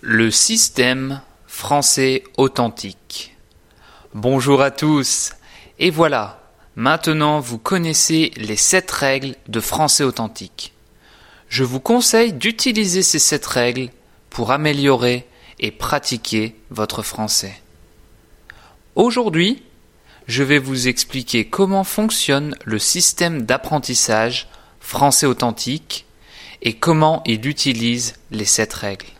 Le système français authentique. Bonjour à tous. Et voilà, maintenant vous connaissez les 7 règles de français authentique. Je vous conseille d'utiliser ces 7 règles pour améliorer et pratiquer votre français. Aujourd'hui, je vais vous expliquer comment fonctionne le système d'apprentissage français authentique et comment il utilise les 7 règles.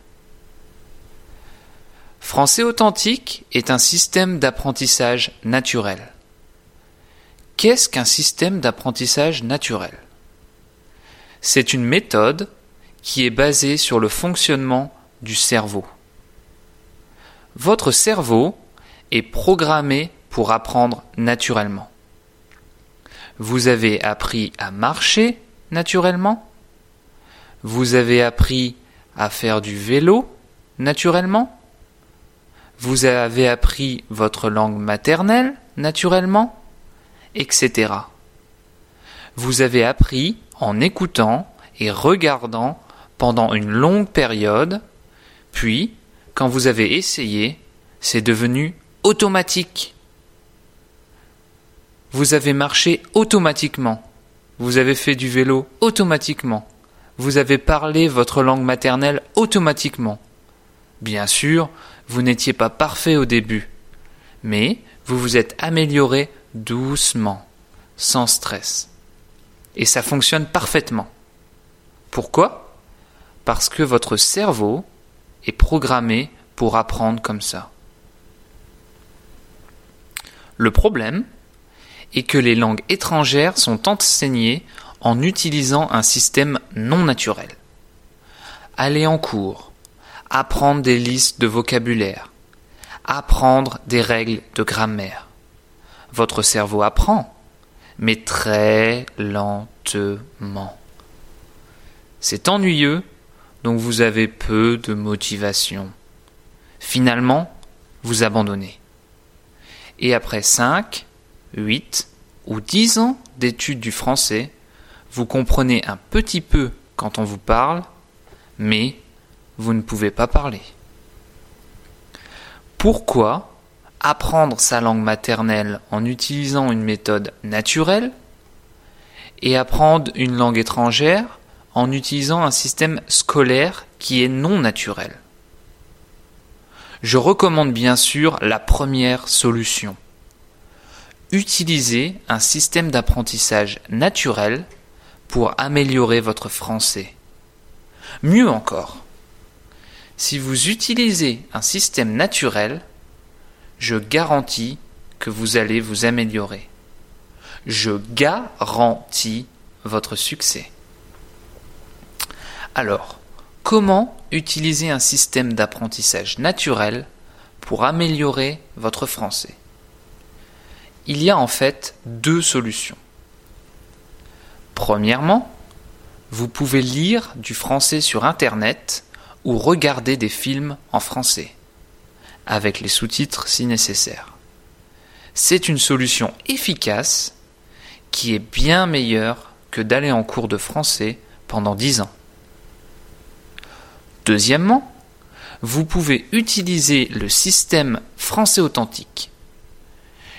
Français authentique est un système d'apprentissage naturel. Qu'est-ce qu'un système d'apprentissage naturel? C'est une méthode qui est basée sur le fonctionnement du cerveau. Votre cerveau est programmé pour apprendre naturellement. Vous avez appris à marcher naturellement Vous avez appris à faire du vélo naturellement vous avez appris votre langue maternelle, naturellement, etc. Vous avez appris en écoutant et regardant pendant une longue période, puis, quand vous avez essayé, c'est devenu automatique. Vous avez marché automatiquement. Vous avez fait du vélo automatiquement. Vous avez parlé votre langue maternelle automatiquement. Bien sûr, vous n'étiez pas parfait au début, mais vous vous êtes amélioré doucement, sans stress. Et ça fonctionne parfaitement. Pourquoi? Parce que votre cerveau est programmé pour apprendre comme ça. Le problème est que les langues étrangères sont enseignées en utilisant un système non naturel. Aller en cours, apprendre des listes de vocabulaire, apprendre des règles de grammaire. Votre cerveau apprend, mais très lentement. C'est ennuyeux, donc vous avez peu de motivation. Finalement, vous abandonnez. Et après 5, 8 ou 10 ans d'études du français, vous comprenez un petit peu quand on vous parle, mais vous ne pouvez pas parler. Pourquoi apprendre sa langue maternelle en utilisant une méthode naturelle et apprendre une langue étrangère en utilisant un système scolaire qui est non naturel? Je recommande bien sûr la première solution. Utilisez un système d'apprentissage naturel pour améliorer votre français. Mieux encore, si vous utilisez un système naturel, je garantis que vous allez vous améliorer. Je garantis votre succès. Alors, comment utiliser un système d'apprentissage naturel pour améliorer votre français? Il y a en fait deux solutions. Premièrement, vous pouvez lire du français sur Internet ou regarder des films en français, avec les sous-titres si nécessaire. C'est une solution efficace qui est bien meilleure que d'aller en cours de français pendant dix ans. Deuxièmement, vous pouvez utiliser le système français authentique.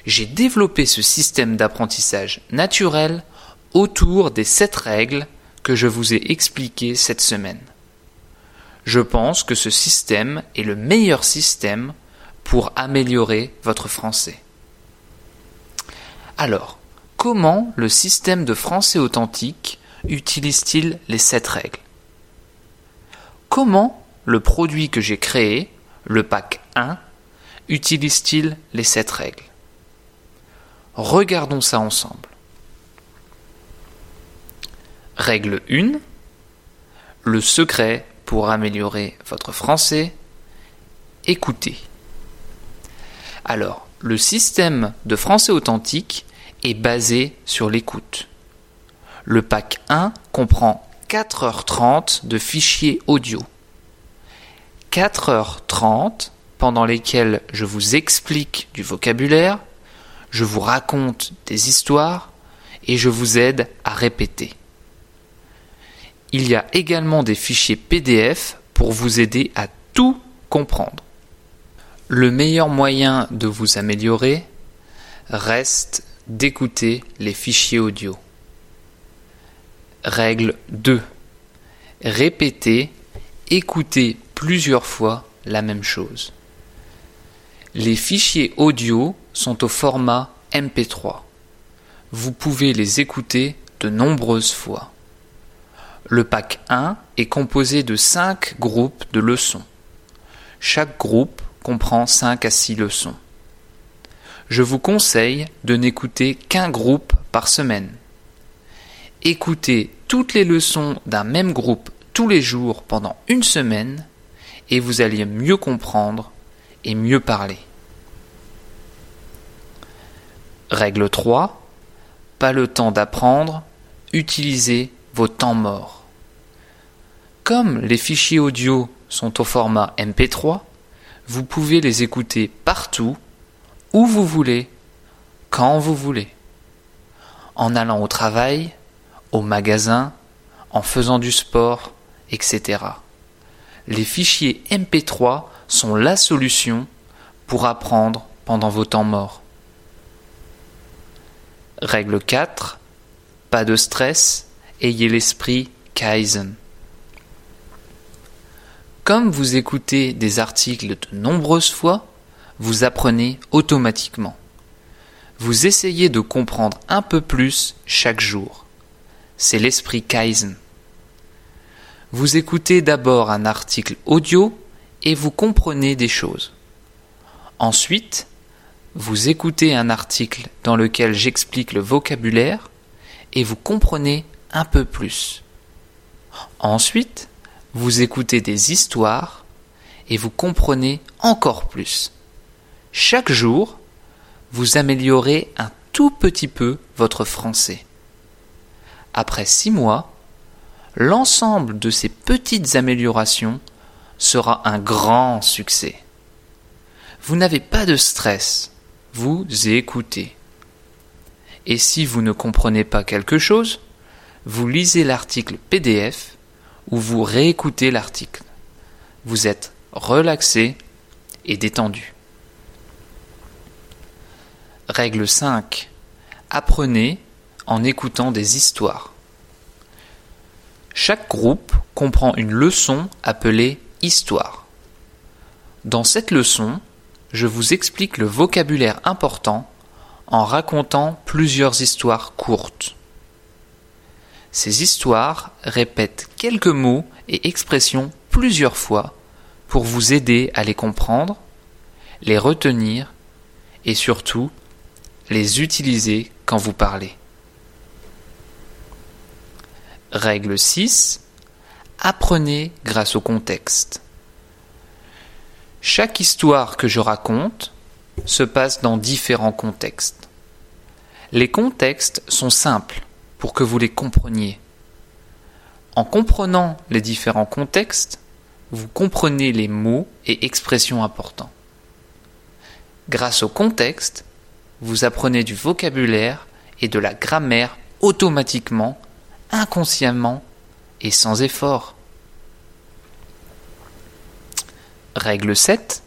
J'ai développé ce système d'apprentissage naturel autour des sept règles que je vous ai expliquées cette semaine je pense que ce système est le meilleur système pour améliorer votre français. Alors, comment le système de français authentique utilise-t-il les sept règles? Comment le produit que j'ai créé, le pack 1, utilise-t-il les sept règles? Regardons ça ensemble. Règle 1. Le secret pour améliorer votre français, écoutez. Alors, le système de français authentique est basé sur l'écoute. Le pack 1 comprend 4h30 de fichiers audio. 4h30 pendant lesquelles je vous explique du vocabulaire, je vous raconte des histoires et je vous aide à répéter. Il y a également des fichiers PDF pour vous aider à tout comprendre. Le meilleur moyen de vous améliorer reste d'écouter les fichiers audio. Règle 2. Répétez, écoutez plusieurs fois la même chose. Les fichiers audio sont au format MP3. Vous pouvez les écouter de nombreuses fois. Le pack 1 est composé de 5 groupes de leçons. Chaque groupe comprend 5 à 6 leçons. Je vous conseille de n'écouter qu'un groupe par semaine. Écoutez toutes les leçons d'un même groupe tous les jours pendant une semaine et vous allez mieux comprendre et mieux parler. Règle 3. Pas le temps d'apprendre, utilisez vos temps morts. Comme les fichiers audio sont au format MP3, vous pouvez les écouter partout, où vous voulez, quand vous voulez. En allant au travail, au magasin, en faisant du sport, etc. Les fichiers MP3 sont la solution pour apprendre pendant vos temps morts. Règle 4. Pas de stress, ayez l'esprit Kaizen. Comme vous écoutez des articles de nombreuses fois, vous apprenez automatiquement. Vous essayez de comprendre un peu plus chaque jour. C'est l'esprit Kaizen. Vous écoutez d'abord un article audio et vous comprenez des choses. Ensuite, vous écoutez un article dans lequel j'explique le vocabulaire et vous comprenez un peu plus. Ensuite, vous écoutez des histoires et vous comprenez encore plus. Chaque jour, vous améliorez un tout petit peu votre français. Après six mois, l'ensemble de ces petites améliorations sera un grand succès. Vous n'avez pas de stress, vous écoutez. Et si vous ne comprenez pas quelque chose, vous lisez l'article PDF ou vous réécoutez l'article. Vous êtes relaxé et détendu. Règle 5. Apprenez en écoutant des histoires. Chaque groupe comprend une leçon appelée histoire. Dans cette leçon, je vous explique le vocabulaire important en racontant plusieurs histoires courtes. Ces histoires répètent quelques mots et expressions plusieurs fois pour vous aider à les comprendre, les retenir et surtout les utiliser quand vous parlez. Règle 6. Apprenez grâce au contexte. Chaque histoire que je raconte se passe dans différents contextes. Les contextes sont simples pour que vous les compreniez. En comprenant les différents contextes, vous comprenez les mots et expressions importants. Grâce au contexte, vous apprenez du vocabulaire et de la grammaire automatiquement, inconsciemment et sans effort. Règle 7.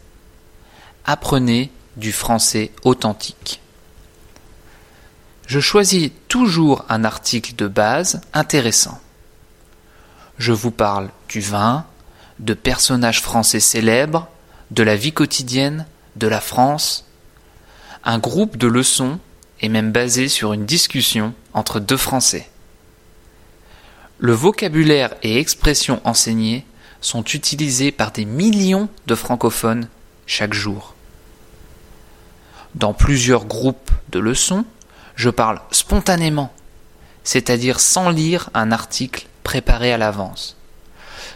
Apprenez du français authentique je choisis toujours un article de base intéressant. Je vous parle du vin, de personnages français célèbres, de la vie quotidienne, de la France. Un groupe de leçons est même basé sur une discussion entre deux Français. Le vocabulaire et expressions enseignés sont utilisés par des millions de francophones chaque jour. Dans plusieurs groupes de leçons, je parle spontanément, c'est-à-dire sans lire un article préparé à l'avance,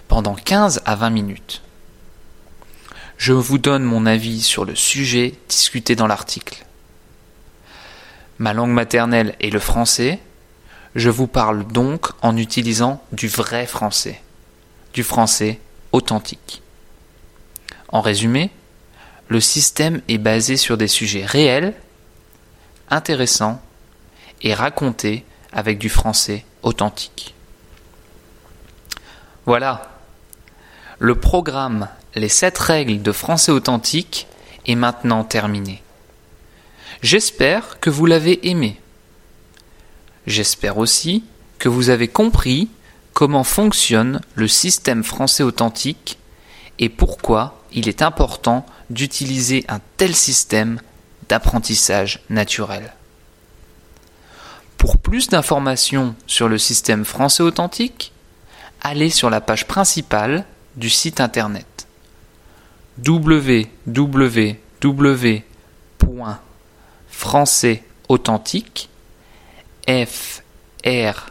pendant 15 à 20 minutes. Je vous donne mon avis sur le sujet discuté dans l'article. Ma langue maternelle est le français, je vous parle donc en utilisant du vrai français, du français authentique. En résumé, le système est basé sur des sujets réels, intéressants et raconté avec du français authentique. Voilà, le programme les 7 règles de français authentique est maintenant terminée. J'espère que vous l'avez aimé. J'espère aussi que vous avez compris comment fonctionne le système français authentique et pourquoi il est important d'utiliser un tel système d'apprentissage naturel. Pour plus d'informations sur le système français authentique, allez sur la page principale du site internet www.françaisauthentique f r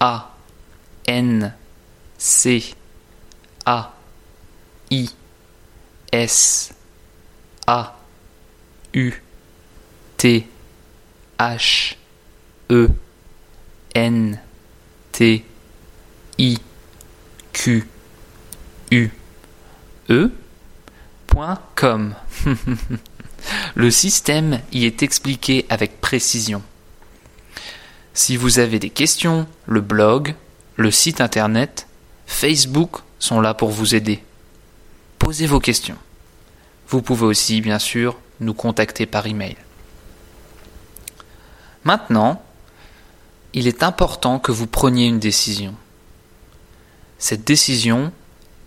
a n c a i s a u t h e n t i q u e .com. Le système y est expliqué avec précision. Si vous avez des questions, le blog, le site internet, Facebook sont là pour vous aider. Posez vos questions. Vous pouvez aussi, bien sûr, nous contacter par email. Maintenant, il est important que vous preniez une décision. Cette décision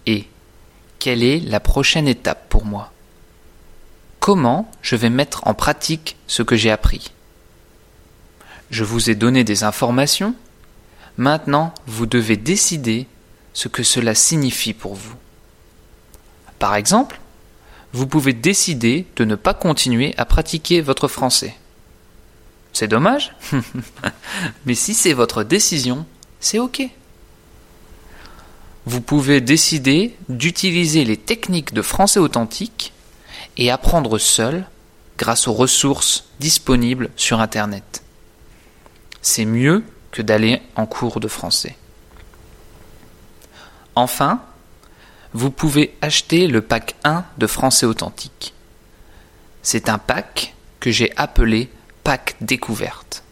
est quelle est la prochaine étape pour moi? Comment je vais mettre en pratique ce que j'ai appris? Je vous ai donné des informations. Maintenant, vous devez décider ce que cela signifie pour vous. Par exemple, vous pouvez décider de ne pas continuer à pratiquer votre français. C'est dommage, mais si c'est votre décision, c'est OK. Vous pouvez décider d'utiliser les techniques de français authentique et apprendre seul grâce aux ressources disponibles sur Internet. C'est mieux que d'aller en cours de français. Enfin, vous pouvez acheter le pack 1 de français authentique. C'est un pack que j'ai appelé pack découverte.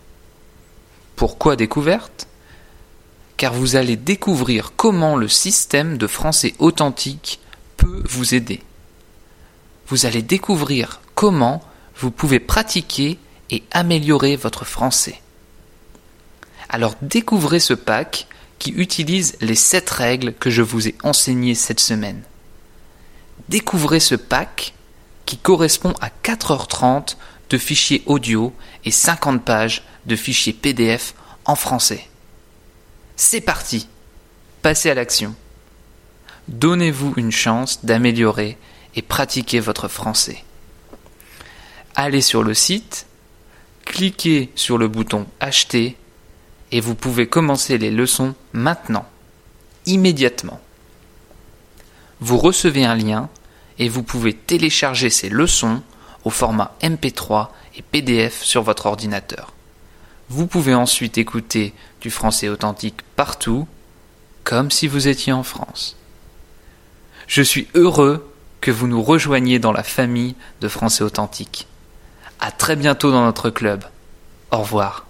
Pourquoi découverte? Car vous allez découvrir comment le système de français authentique peut vous aider. Vous allez découvrir comment vous pouvez pratiquer et améliorer votre français. Alors découvrez ce pack qui utilise les 7 règles que je vous ai enseignées cette semaine. Découvrez ce pack qui correspond à 4h30 de fichiers audio et 50 pages de fichiers PDF en français. C'est parti Passez à l'action. Donnez-vous une chance d'améliorer et pratiquer votre français. Allez sur le site, cliquez sur le bouton Acheter et vous pouvez commencer les leçons maintenant, immédiatement. Vous recevez un lien et vous pouvez télécharger ces leçons au format MP3 et PDF sur votre ordinateur. Vous pouvez ensuite écouter du français authentique partout, comme si vous étiez en France. Je suis heureux que vous nous rejoigniez dans la famille de français authentique. À très bientôt dans notre club. Au revoir.